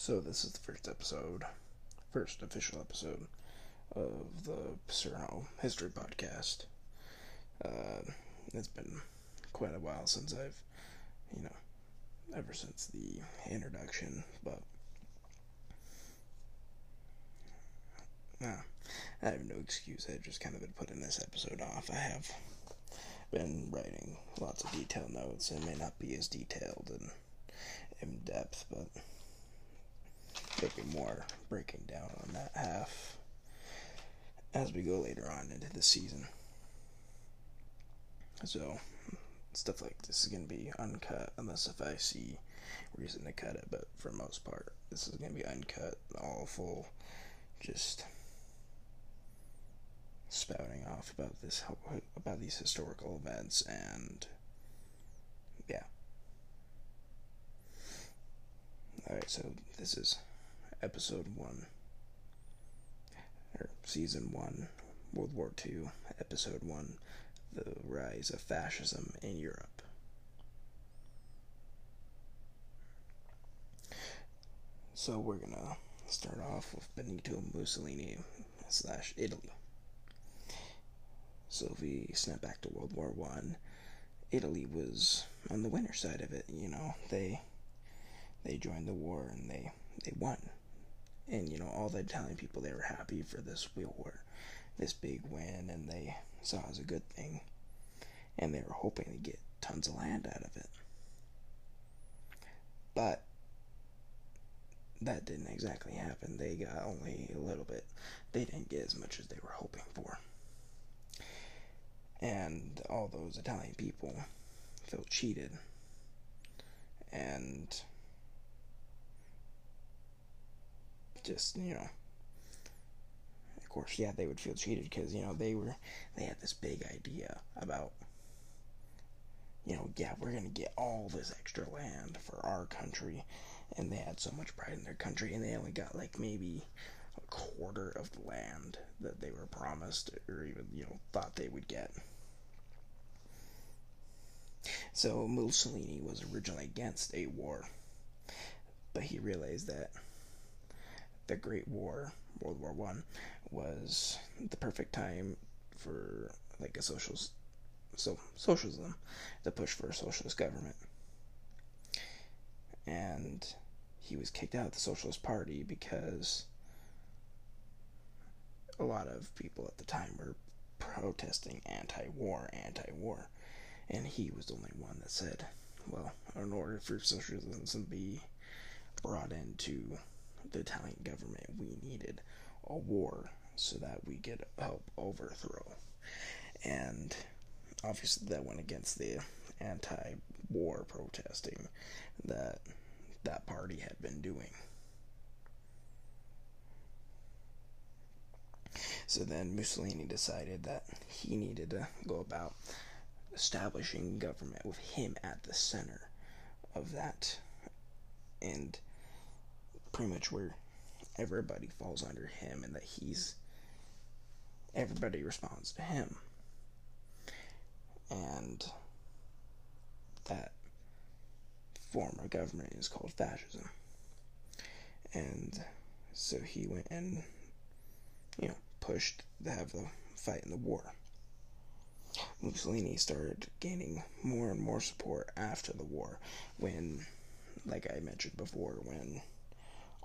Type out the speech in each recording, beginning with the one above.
So this is the first episode, first official episode of the Paserno History Podcast. Uh, it's been quite a while since I've, you know, ever since the introduction, but I have no excuse. I've just kind of been putting this episode off. I have been writing lots of detailed notes. It may not be as detailed and in depth, but maybe more breaking down on that half as we go later on into the season. So, stuff like this is going to be uncut unless if I see reason to cut it, but for most part, this is going to be uncut, all full, just spouting off about this about these historical events and yeah. All right, so this is episode 1 or season 1 World War II episode 1 the rise of fascism in Europe. So we're gonna start off with Benito Mussolini slash Italy. So if we snap back to World War One, Italy was on the winner side of it. You know, they they joined the war and they they won, and you know all the Italian people they were happy for this war, this big win, and they saw it as a good thing, and they were hoping to get tons of land out of it. But that didn't exactly happen. They got only a little bit. They didn't get as much as they were hoping for and all those Italian people felt cheated and just you know of course yeah they would feel cheated because you know they were they had this big idea about you know yeah we're gonna get all this extra land for our country and they had so much pride in their country and they only got like maybe a quarter of the land that they were promised or even you know thought they would get. So Mussolini was originally against a war, but he realized that the Great War, World War One, was the perfect time for like a socialist, so socialism, the push for a socialist government, and he was kicked out of the Socialist Party because a lot of people at the time were protesting anti-war, anti-war. And he was the only one that said, well, in order for socialism to be brought into the Italian government, we needed a war so that we could help overthrow. And obviously, that went against the anti war protesting that that party had been doing. So then Mussolini decided that he needed to go about establishing government with him at the center of that and pretty much where everybody falls under him and that he's everybody responds to him. And that form of government is called fascism. And so he went and you know pushed to have the fight in the war. Mussolini started gaining more and more support after the war when, like I mentioned before, when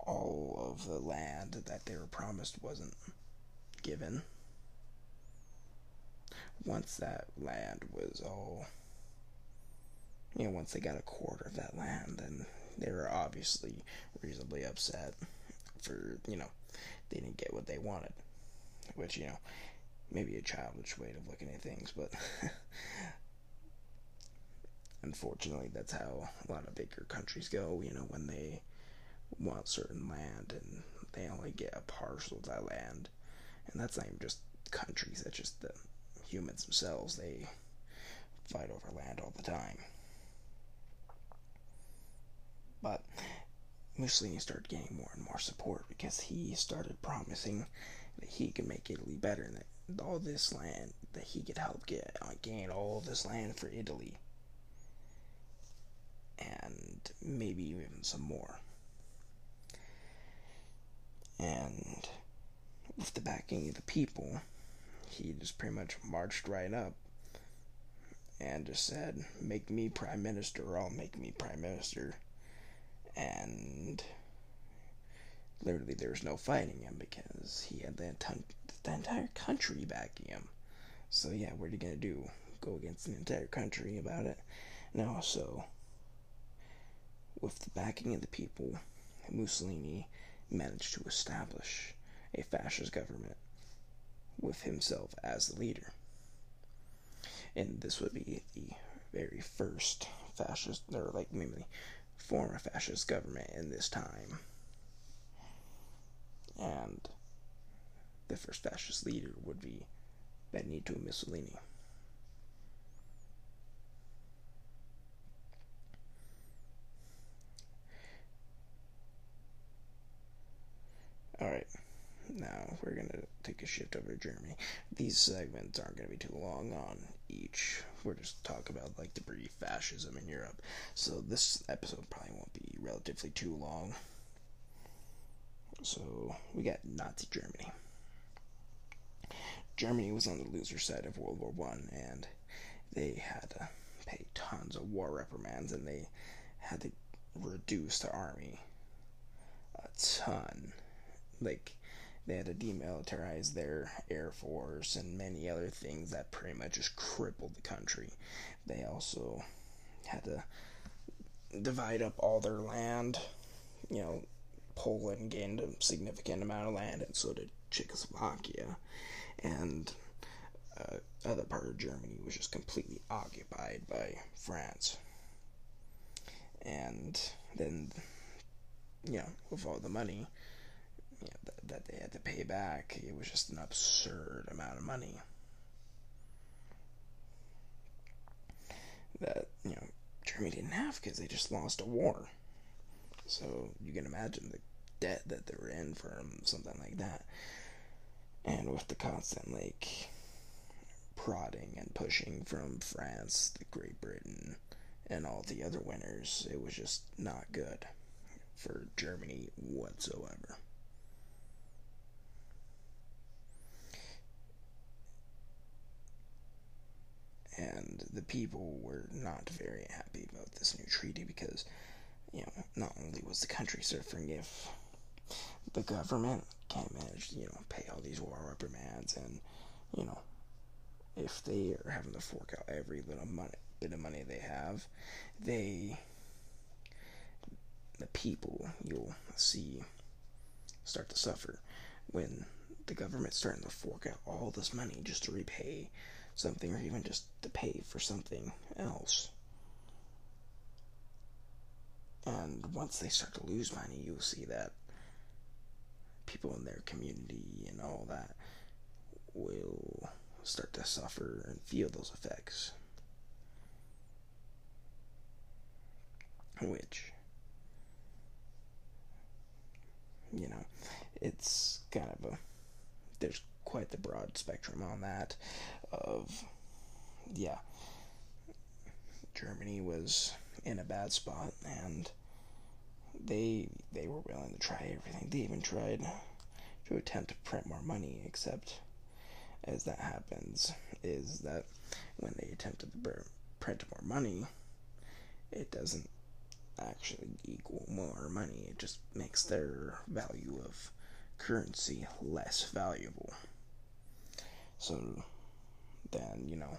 all of the land that they were promised wasn't given. Once that land was all, you know, once they got a quarter of that land, then they were obviously reasonably upset for, you know, they didn't get what they wanted. Which, you know, maybe a childish way of looking at things, but unfortunately, that's how a lot of bigger countries go. You know, when they want certain land and they only get a parcel of that land, and that's not even just countries; that's just the humans themselves. They fight over land all the time. But Mussolini started gaining more and more support because he started promising that he could make Italy better and that all this land that he could help get uh, gain all this land for Italy and maybe even some more. And with the backing of the people, he just pretty much marched right up and just said, Make me prime minister, or I'll make me prime minister. And literally, there was no fighting him because he had the, the entire country backing him. So, yeah, what are you to do? Go against the entire country about it? No, so with the backing of the people, Mussolini managed to establish a fascist government with himself as the leader. And this would be the very first fascist, or like maybe form of fascist government in this time. And the first fascist leader would be Benito Mussolini. Alright, now we're going to take a shift over to Germany. These segments aren't going to be too long on each. We're just talk about like the brief fascism in Europe. So this episode probably won't be relatively too long. So we got Nazi Germany. Germany was on the loser side of World War One, and they had to pay tons of war reprimands, and they had to reduce the army a ton like they had to demilitarize their air force and many other things that pretty much just crippled the country. They also had to divide up all their land. You know, Poland gained a significant amount of land, and so did Czechoslovakia. And uh, other part of Germany was just completely occupied by France. And then, you know, with all the money, you know, th- that they had to pay back. It was just an absurd amount of money that you know Germany didn't have because they just lost a war. So you can imagine the debt that they were in from something like that, and with the constant like prodding and pushing from France, the Great Britain, and all the other winners, it was just not good for Germany whatsoever. And the people were not very happy about this new treaty because, you know, not only was the country suffering if the government can't manage to, you know, pay all these war reprimands and, you know, if they are having to fork out every little money, bit of money they have, they, the people, you'll see, start to suffer when the government's starting to fork out all this money just to repay something or even just to pay for something else. And once they start to lose money, you'll see that people in their community and all that will start to suffer and feel those effects. Which, you know, it's kind of a. There's quite the broad spectrum on that of yeah Germany was in a bad spot and they they were willing to try everything. They even tried to attempt to print more money, except as that happens is that when they attempted to print more money, it doesn't actually equal more money. It just makes their value of currency less valuable. So then, you know,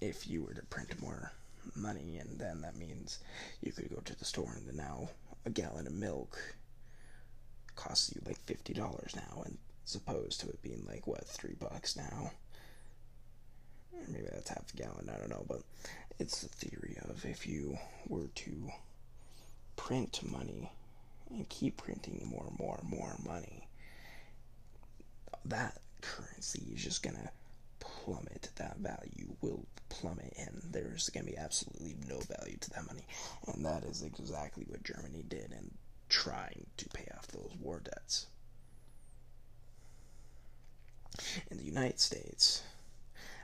if you were to print more money, and then that means you could go to the store and then now a gallon of milk costs you like $50 now, and as opposed to it being like, what, three bucks now? Or maybe that's half a gallon, I don't know, but it's the theory of if you were to print money and keep printing more and more and more money, that currency is just gonna plummet. That value will plummet, and there's gonna be absolutely no value to that money. And that is exactly what Germany did in trying to pay off those war debts. And the United States,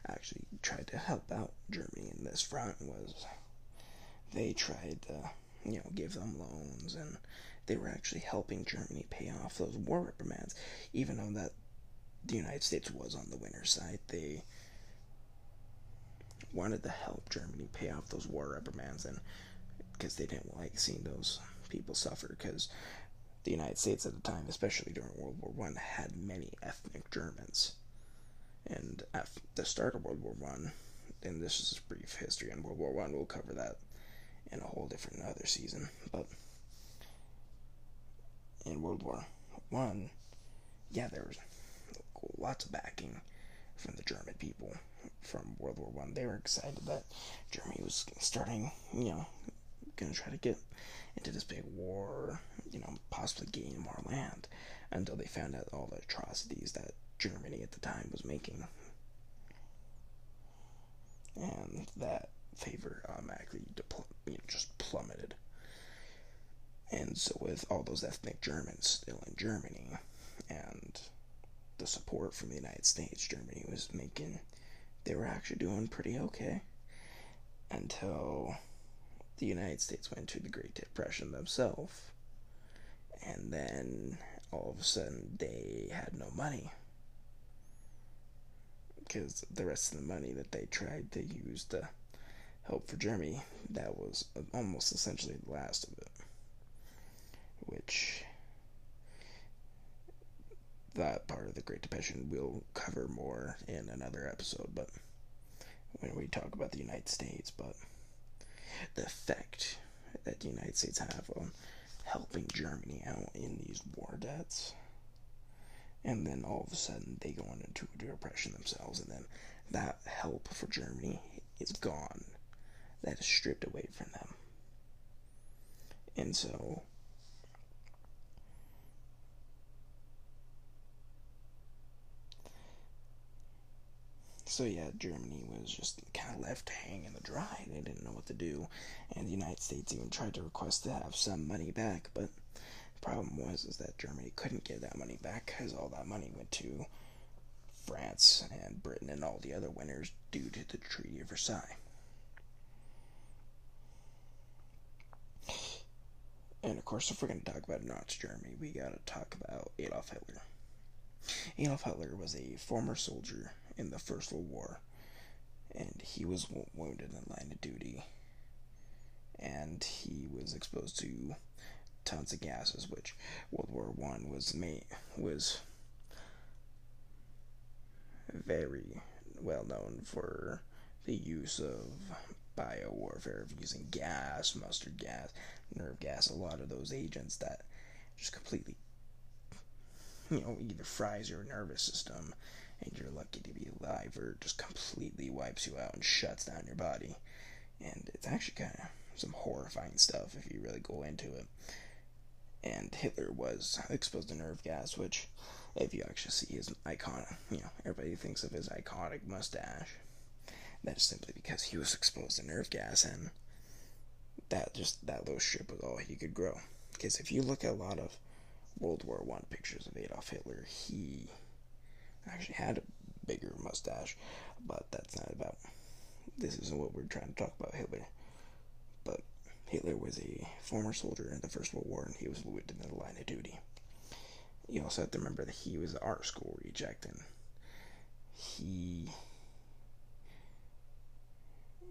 actually tried to help out Germany in this front was they tried to, you know, give them loans and they were actually helping Germany pay off those war reprimands, even though that the United States was on the winner's side. They wanted to help Germany pay off those war reprimands, and because they didn't like seeing those people suffer, because the United States at the time, especially during World War One, had many ethnic Germans, and at the start of World War One, and this is a brief history on World War One. We'll cover that in a whole different other season, but in World War One, yeah, there was lots of backing from the German people from World War One. They were excited that Germany was starting, you know, gonna try to get into this big war, you know, possibly gain more land until they found out all the atrocities that Germany at the time was making. And that favor automatically depl- you know, just plummeted. And so, with all those ethnic Germans still in Germany, and the support from the United States, Germany was making, they were actually doing pretty okay until the United States went through the Great Depression themselves. And then all of a sudden they had no money. Because the rest of the money that they tried to use to help for Germany, that was almost essentially the last of it. Which that part of the Great Depression we'll cover more in another episode, but when we talk about the United States, but the effect that the United States have on helping Germany out in these war debts. And then all of a sudden they go into a depression themselves, and then that help for Germany is gone. That is stripped away from them. And so So yeah, Germany was just kind of left hanging in the dry. They didn't know what to do, and the United States even tried to request to have some money back. But the problem was is that Germany couldn't get that money back because all that money went to France and Britain and all the other winners due to the Treaty of Versailles. And of course, if we're going to talk about Nazi Germany, we got to talk about Adolf Hitler. Adolf Hitler was a former soldier in the First World War, and he was wounded in line of duty, and he was exposed to tons of gases, which World War One was made was very well known for the use of bio warfare, of using gas, mustard gas, nerve gas, a lot of those agents that just completely, you know, either fries your nervous system and you're lucky to be alive, or just completely wipes you out and shuts down your body. And it's actually kind of some horrifying stuff if you really go into it. And Hitler was exposed to nerve gas, which, if you actually see his iconic, you know, everybody thinks of his iconic mustache. That is simply because he was exposed to nerve gas, and that just that little strip was all he could grow. Because if you look at a lot of World War One pictures of Adolf Hitler, he actually had a bigger mustache, but that's not about. This isn't what we're trying to talk about Hitler. But Hitler was a former soldier in the First World War, and he was wounded in the line of duty. You also have to remember that he was an art school reject, and he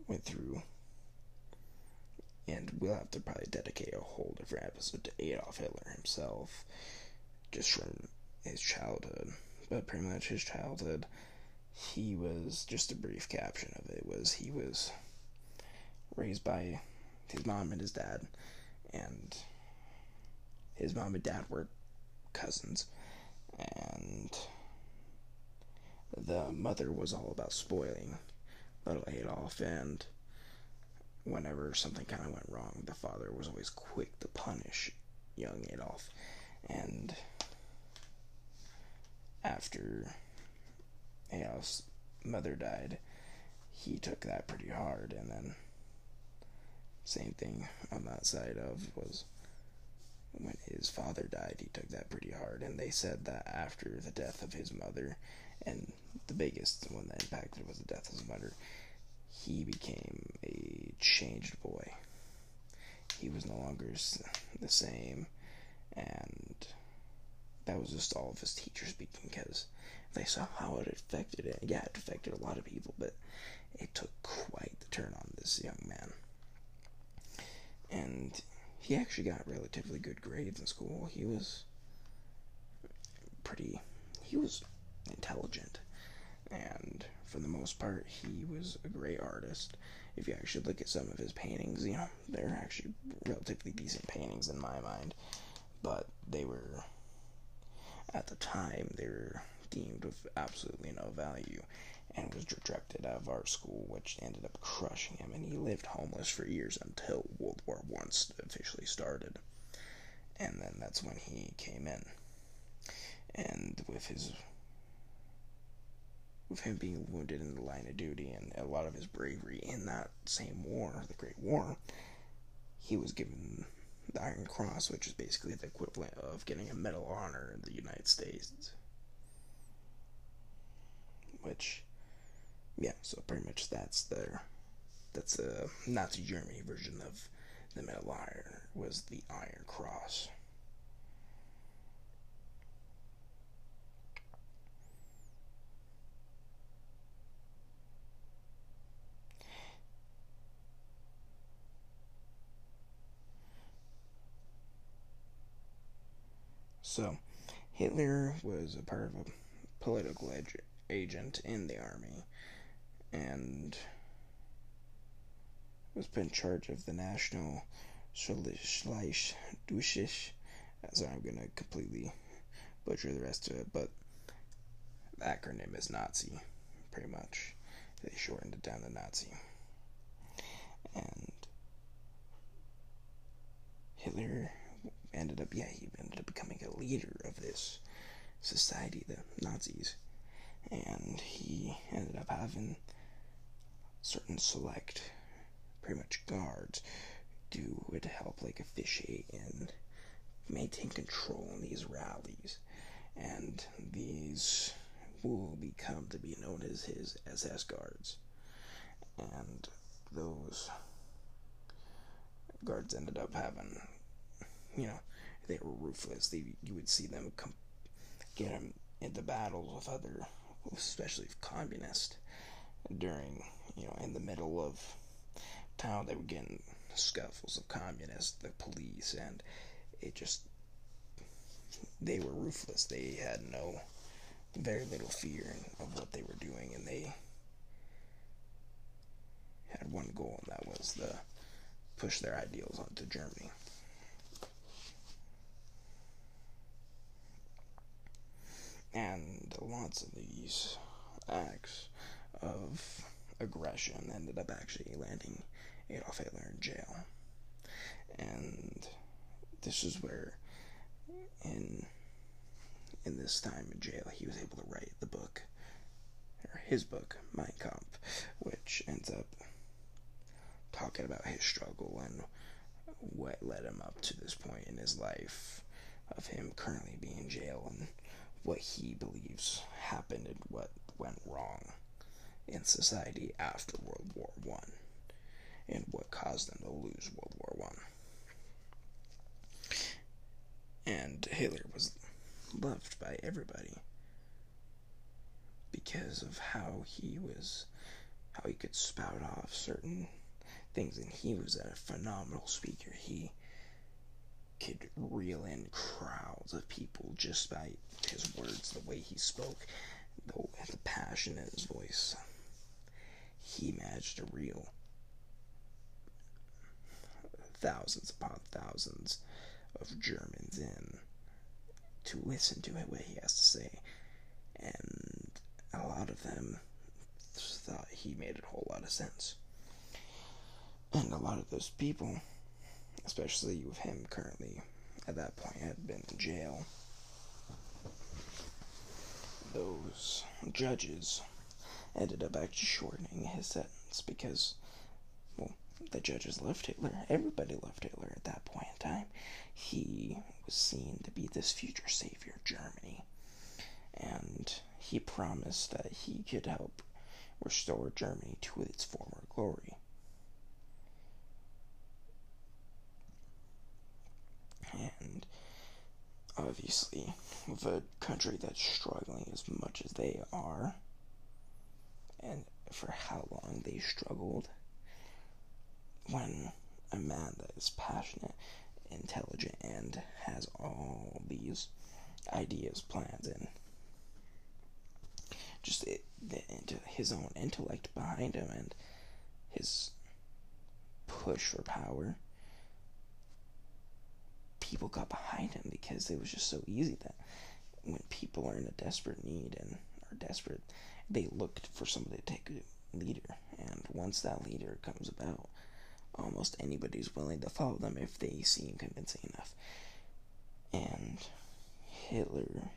went through. And we'll have to probably dedicate a whole different episode to Adolf Hitler himself, just from his childhood but pretty much his childhood, he was just a brief caption of it was he was raised by his mom and his dad, and his mom and dad were cousins, and the mother was all about spoiling little Adolf, and whenever something kind of went wrong, the father was always quick to punish young Adolf, and after Adolf's mother died, he took that pretty hard, and then same thing on that side of was when his father died, he took that pretty hard, and they said that after the death of his mother, and the biggest one that impacted was the death of his mother, he became a changed boy. He was no longer the same. and that was just all of his teachers speaking because they saw how it affected it. Yeah, it affected a lot of people, but it took quite the turn on this young man. And he actually got relatively good grades in school. He was pretty, he was intelligent. And for the most part, he was a great artist. If you actually look at some of his paintings, you know, they're actually relatively decent paintings in my mind. But they were, at the time, they were deemed of absolutely no value and was rejected out of art school, which ended up crushing him, and he lived homeless for years until World War One officially started. And then that's when he came in. And with his with him being wounded in the line of duty and a lot of his bravery in that same war, the Great War, he was given the Iron Cross, which is basically the equivalent of getting a Medal of Honor in the United States. Which, yeah, so pretty much that's their, that's a Nazi Germany version of the Medal of Honor was the Iron Cross. So, Hitler was a part of a political ag- agent in the army and was put in charge of the National Schleichduschig. So I'm going to completely butcher the rest of it, but the acronym is Nazi, pretty much. They shortened it down to Nazi. And Hitler ended up, yeah, he ended up becoming a leader of this society, the Nazis. And he ended up having certain select, pretty much guards, do would help like officiate and maintain control in these rallies. And these will become to be known as his SS guards. And those guards ended up having you know, they were ruthless. They you would see them come get them into battles with other, especially communist, during you know in the middle of town. They would get in scuffles of communists, the police, and it just they were ruthless. They had no very little fear of what they were doing, and they had one goal, and that was the push their ideals onto Germany. And lots of these acts of aggression ended up actually landing Adolf Hitler in jail. And this is where in in this time in jail he was able to write the book or his book, Mein Kampf, which ends up talking about his struggle and what led him up to this point in his life of him currently being in jail and what he believes happened and what went wrong in society after World War One, and what caused them to lose World War One. And Hitler was loved by everybody because of how he was, how he could spout off certain things, and he was a phenomenal speaker. He could reel in crowds of people just by his words, the way he spoke, the, the passion in his voice. He managed to reel thousands upon thousands of Germans in to listen to what he has to say. And a lot of them thought he made a whole lot of sense. And a lot of those people especially with him currently at that point had been in jail. Those judges ended up actually shortening his sentence because, well, the judges loved Hitler. Everybody loved Hitler at that point in time. He was seen to be this future savior of Germany. And he promised that he could help restore Germany to its former glory. And obviously, with a country that's struggling as much as they are, and for how long they struggled, when a man that is passionate, intelligent, and has all these ideas, plans, and just it, the, his own intellect behind him and his push for power, people got behind him because it was just so easy that when people are in a desperate need and are desperate, they looked for somebody to take a leader. And once that leader comes about, almost anybody's willing to follow them if they seem convincing enough. And Hitler,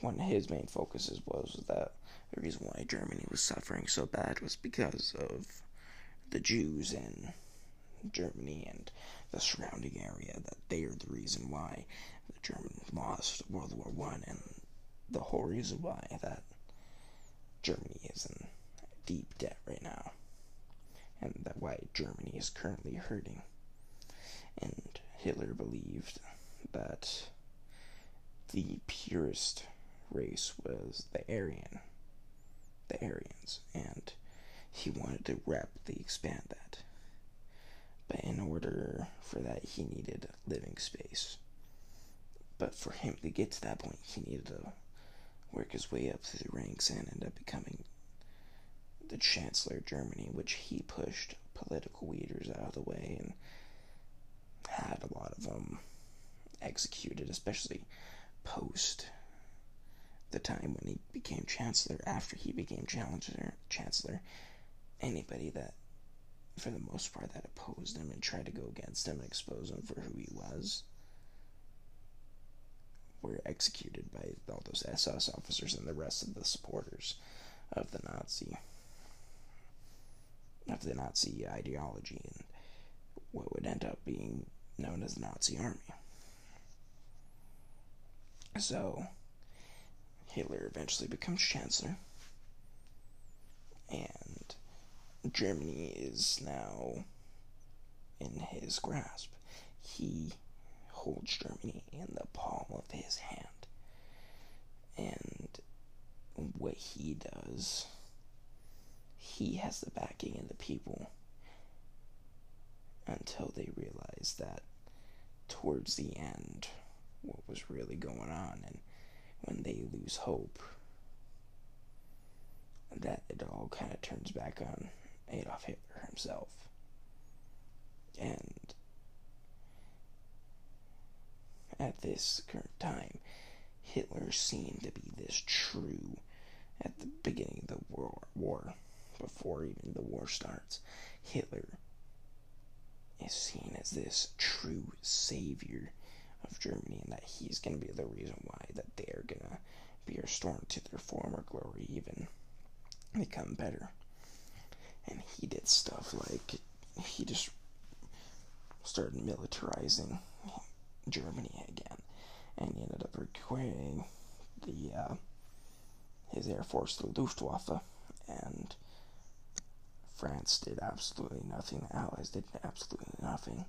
one of his main focuses was that the reason why Germany was suffering so bad was because of the Jews in Germany and the surrounding area. That they are the reason why the Germans lost World War One, and the whole reason why that Germany is in deep debt right now, and that why Germany is currently hurting. And Hitler believed that the purest race was the Aryan, the Aryans, and he wanted to rapidly expand that. In order for that, he needed living space. But for him to get to that point, he needed to work his way up through the ranks and end up becoming the Chancellor of Germany, which he pushed political leaders out of the way and had a lot of them executed, especially post the time when he became chancellor. After he became chancellor, chancellor, anybody that, for the most part, that opposed him and tried to go against him and expose him for who he was, were executed by all those SS officers and the rest of the supporters of the Nazi of the Nazi ideology and what would end up being known as the Nazi Army. So, Hitler eventually becomes Chancellor, and Germany is now in his grasp. He holds Germany in the palm of his hand. And what he does, he has the backing of the people until they realize that towards the end, what was really going on, and when they lose hope, that it all kind of turns back on Adolf Hitler himself. And at this current time, Hitler seemed to be this true at the beginning of the war, war before even the war starts. Hitler is seen as this true savior of Germany and that he's going to be the reason why that they're going to be restored to their former glory, even become better. And he did stuff like he just started militarizing Germany again, and he ended up requiring the uh, his air force, the Luftwaffe, and France did absolutely nothing. The Allies did absolutely nothing,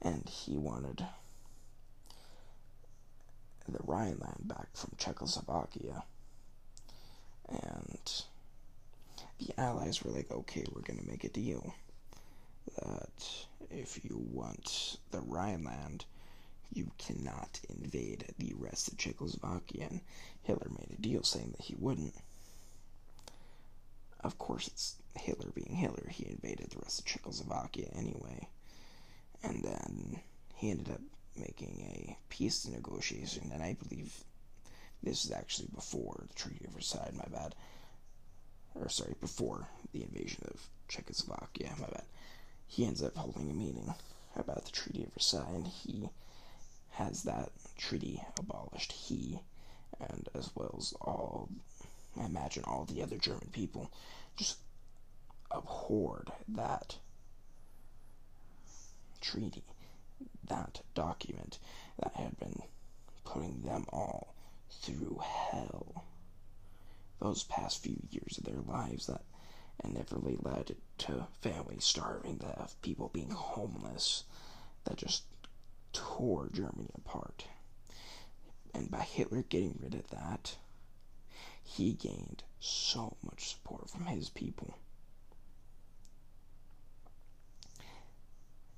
and he wanted the Rhineland back from Czechoslovakia, and the Allies were like, "Okay, we're gonna make a deal." that if you want the Rhineland, you cannot invade the rest of Czechoslovakia. And Hitler made a deal saying that he wouldn't. Of course, it's Hitler being Hitler. He invaded the rest of Czechoslovakia anyway. And then he ended up making a peace negotiation, and I believe this is actually before the Treaty of Versailles, my bad. Or, sorry, before the invasion of Czechoslovakia, my bad he ends up holding a meeting about the Treaty of Versailles, and he has that treaty abolished. He, and as well as all, I imagine all the other German people, just abhorred that treaty, that document that had been putting them all through hell those past few years of their lives that inevitably led to families starving, to people being homeless, that just tore Germany apart. And by Hitler getting rid of that, he gained so much support from his people.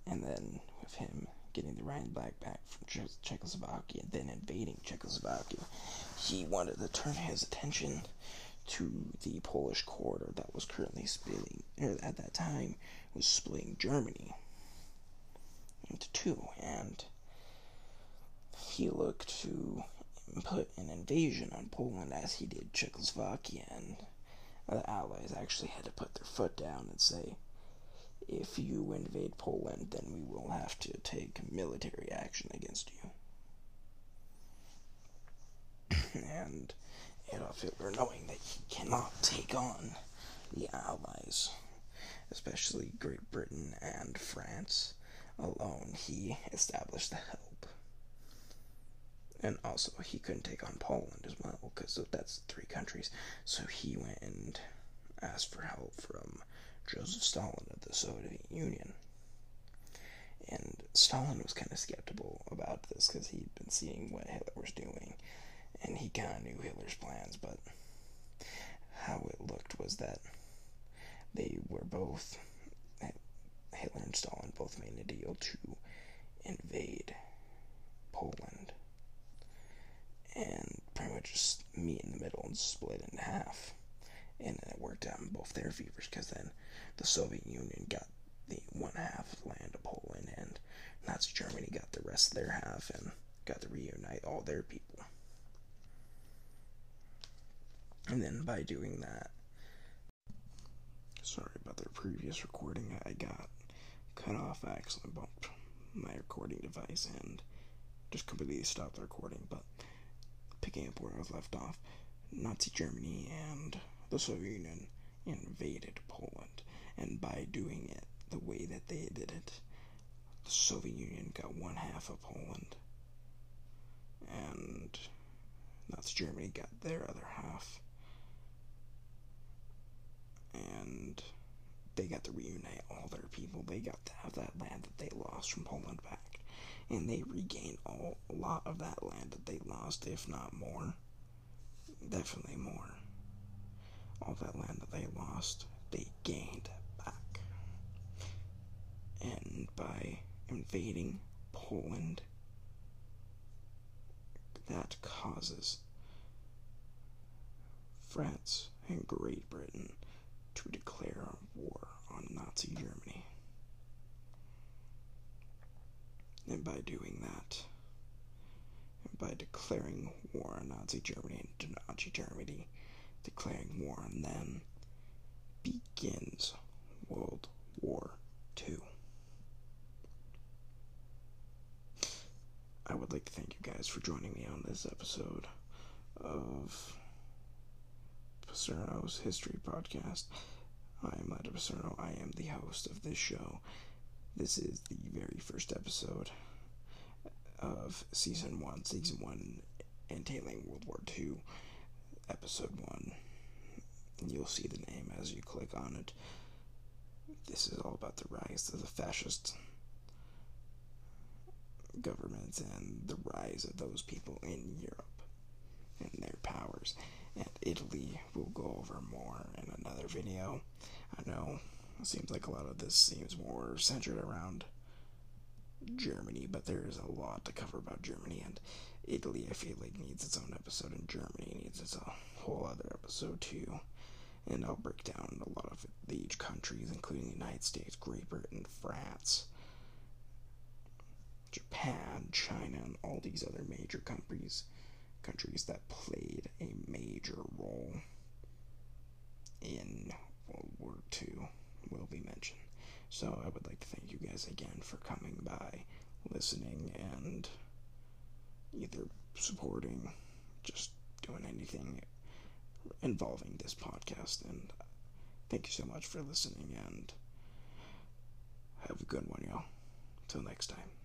And then with him getting the Rhineland back from Czechoslovakia, and then invading Czechoslovakia, he wanted to turn his attention to the Polish corridor that was currently splitting, at that time, was splitting Germany into two, and he looked to put an invasion on Poland as he did Czechoslovakia, and the Allies actually had to put their foot down and say, if you invade Poland, then we will have to take military action against you. and Adolf Hitler, knowing that he cannot take on the Allies, especially Great Britain and France alone, he established the help. And also, he couldn't take on Poland as well, because that's three countries. So he went and asked for help from Joseph Stalin of the Soviet Union. And Stalin was kind of skeptical about this because he'd been seeing what Hitler was doing and he kind of knew Hitler's plans, but how it looked was that they were both, Hitler and Stalin both made a deal to invade Poland and pretty much just meet in the middle and split in half. And it worked out in both their favors because then the Soviet Union got the one half of land of Poland and Nazi Germany got the rest of their half and got to reunite all their people. And then by doing that, sorry about the previous recording, I got cut off. I accidentally bumped my recording device and just completely stopped the recording. But picking up where I was left off, Nazi Germany and the Soviet Union invaded Poland, and by doing it the way that they did it, the Soviet Union got one half of Poland, and Nazi Germany got their other half and they got to reunite all their people. They got to have that land that they lost from Poland back, and they regained all, a lot of that land that they lost, if not more. Definitely more. All that land that they lost, they gained back. And by invading Poland, that causes France and Great Britain to declare war on Nazi Germany. And by doing that, and by declaring war on Nazi Germany and Nazi Germany declaring war on them, begins World War II. I would like to thank you guys for joining me on this episode of Paserno's History Podcast. I am Lado Paserno. I am the host of this show. This is the very first episode of Season 1. Season 1 entailing World War II, Episode 1. And you'll see the name as you click on it. This is all about the rise of the fascist governments and the rise of those people in Europe and their powers and Italy we'll go over more in another video. I know it seems like a lot of this seems more centered around Germany, but there is a lot to cover about Germany and Italy. I feel like needs its own episode, and Germany needs its whole other episode too. And I'll break down a lot of the countries, including the United States, Great Britain, France, Japan, China, and all these other major countries countries that played a major role in World War II will be mentioned. So I would like to thank you guys again for coming by, listening, and either supporting, just doing anything involving this podcast. And thank you so much for listening, and have a good one, y'all. Till next time.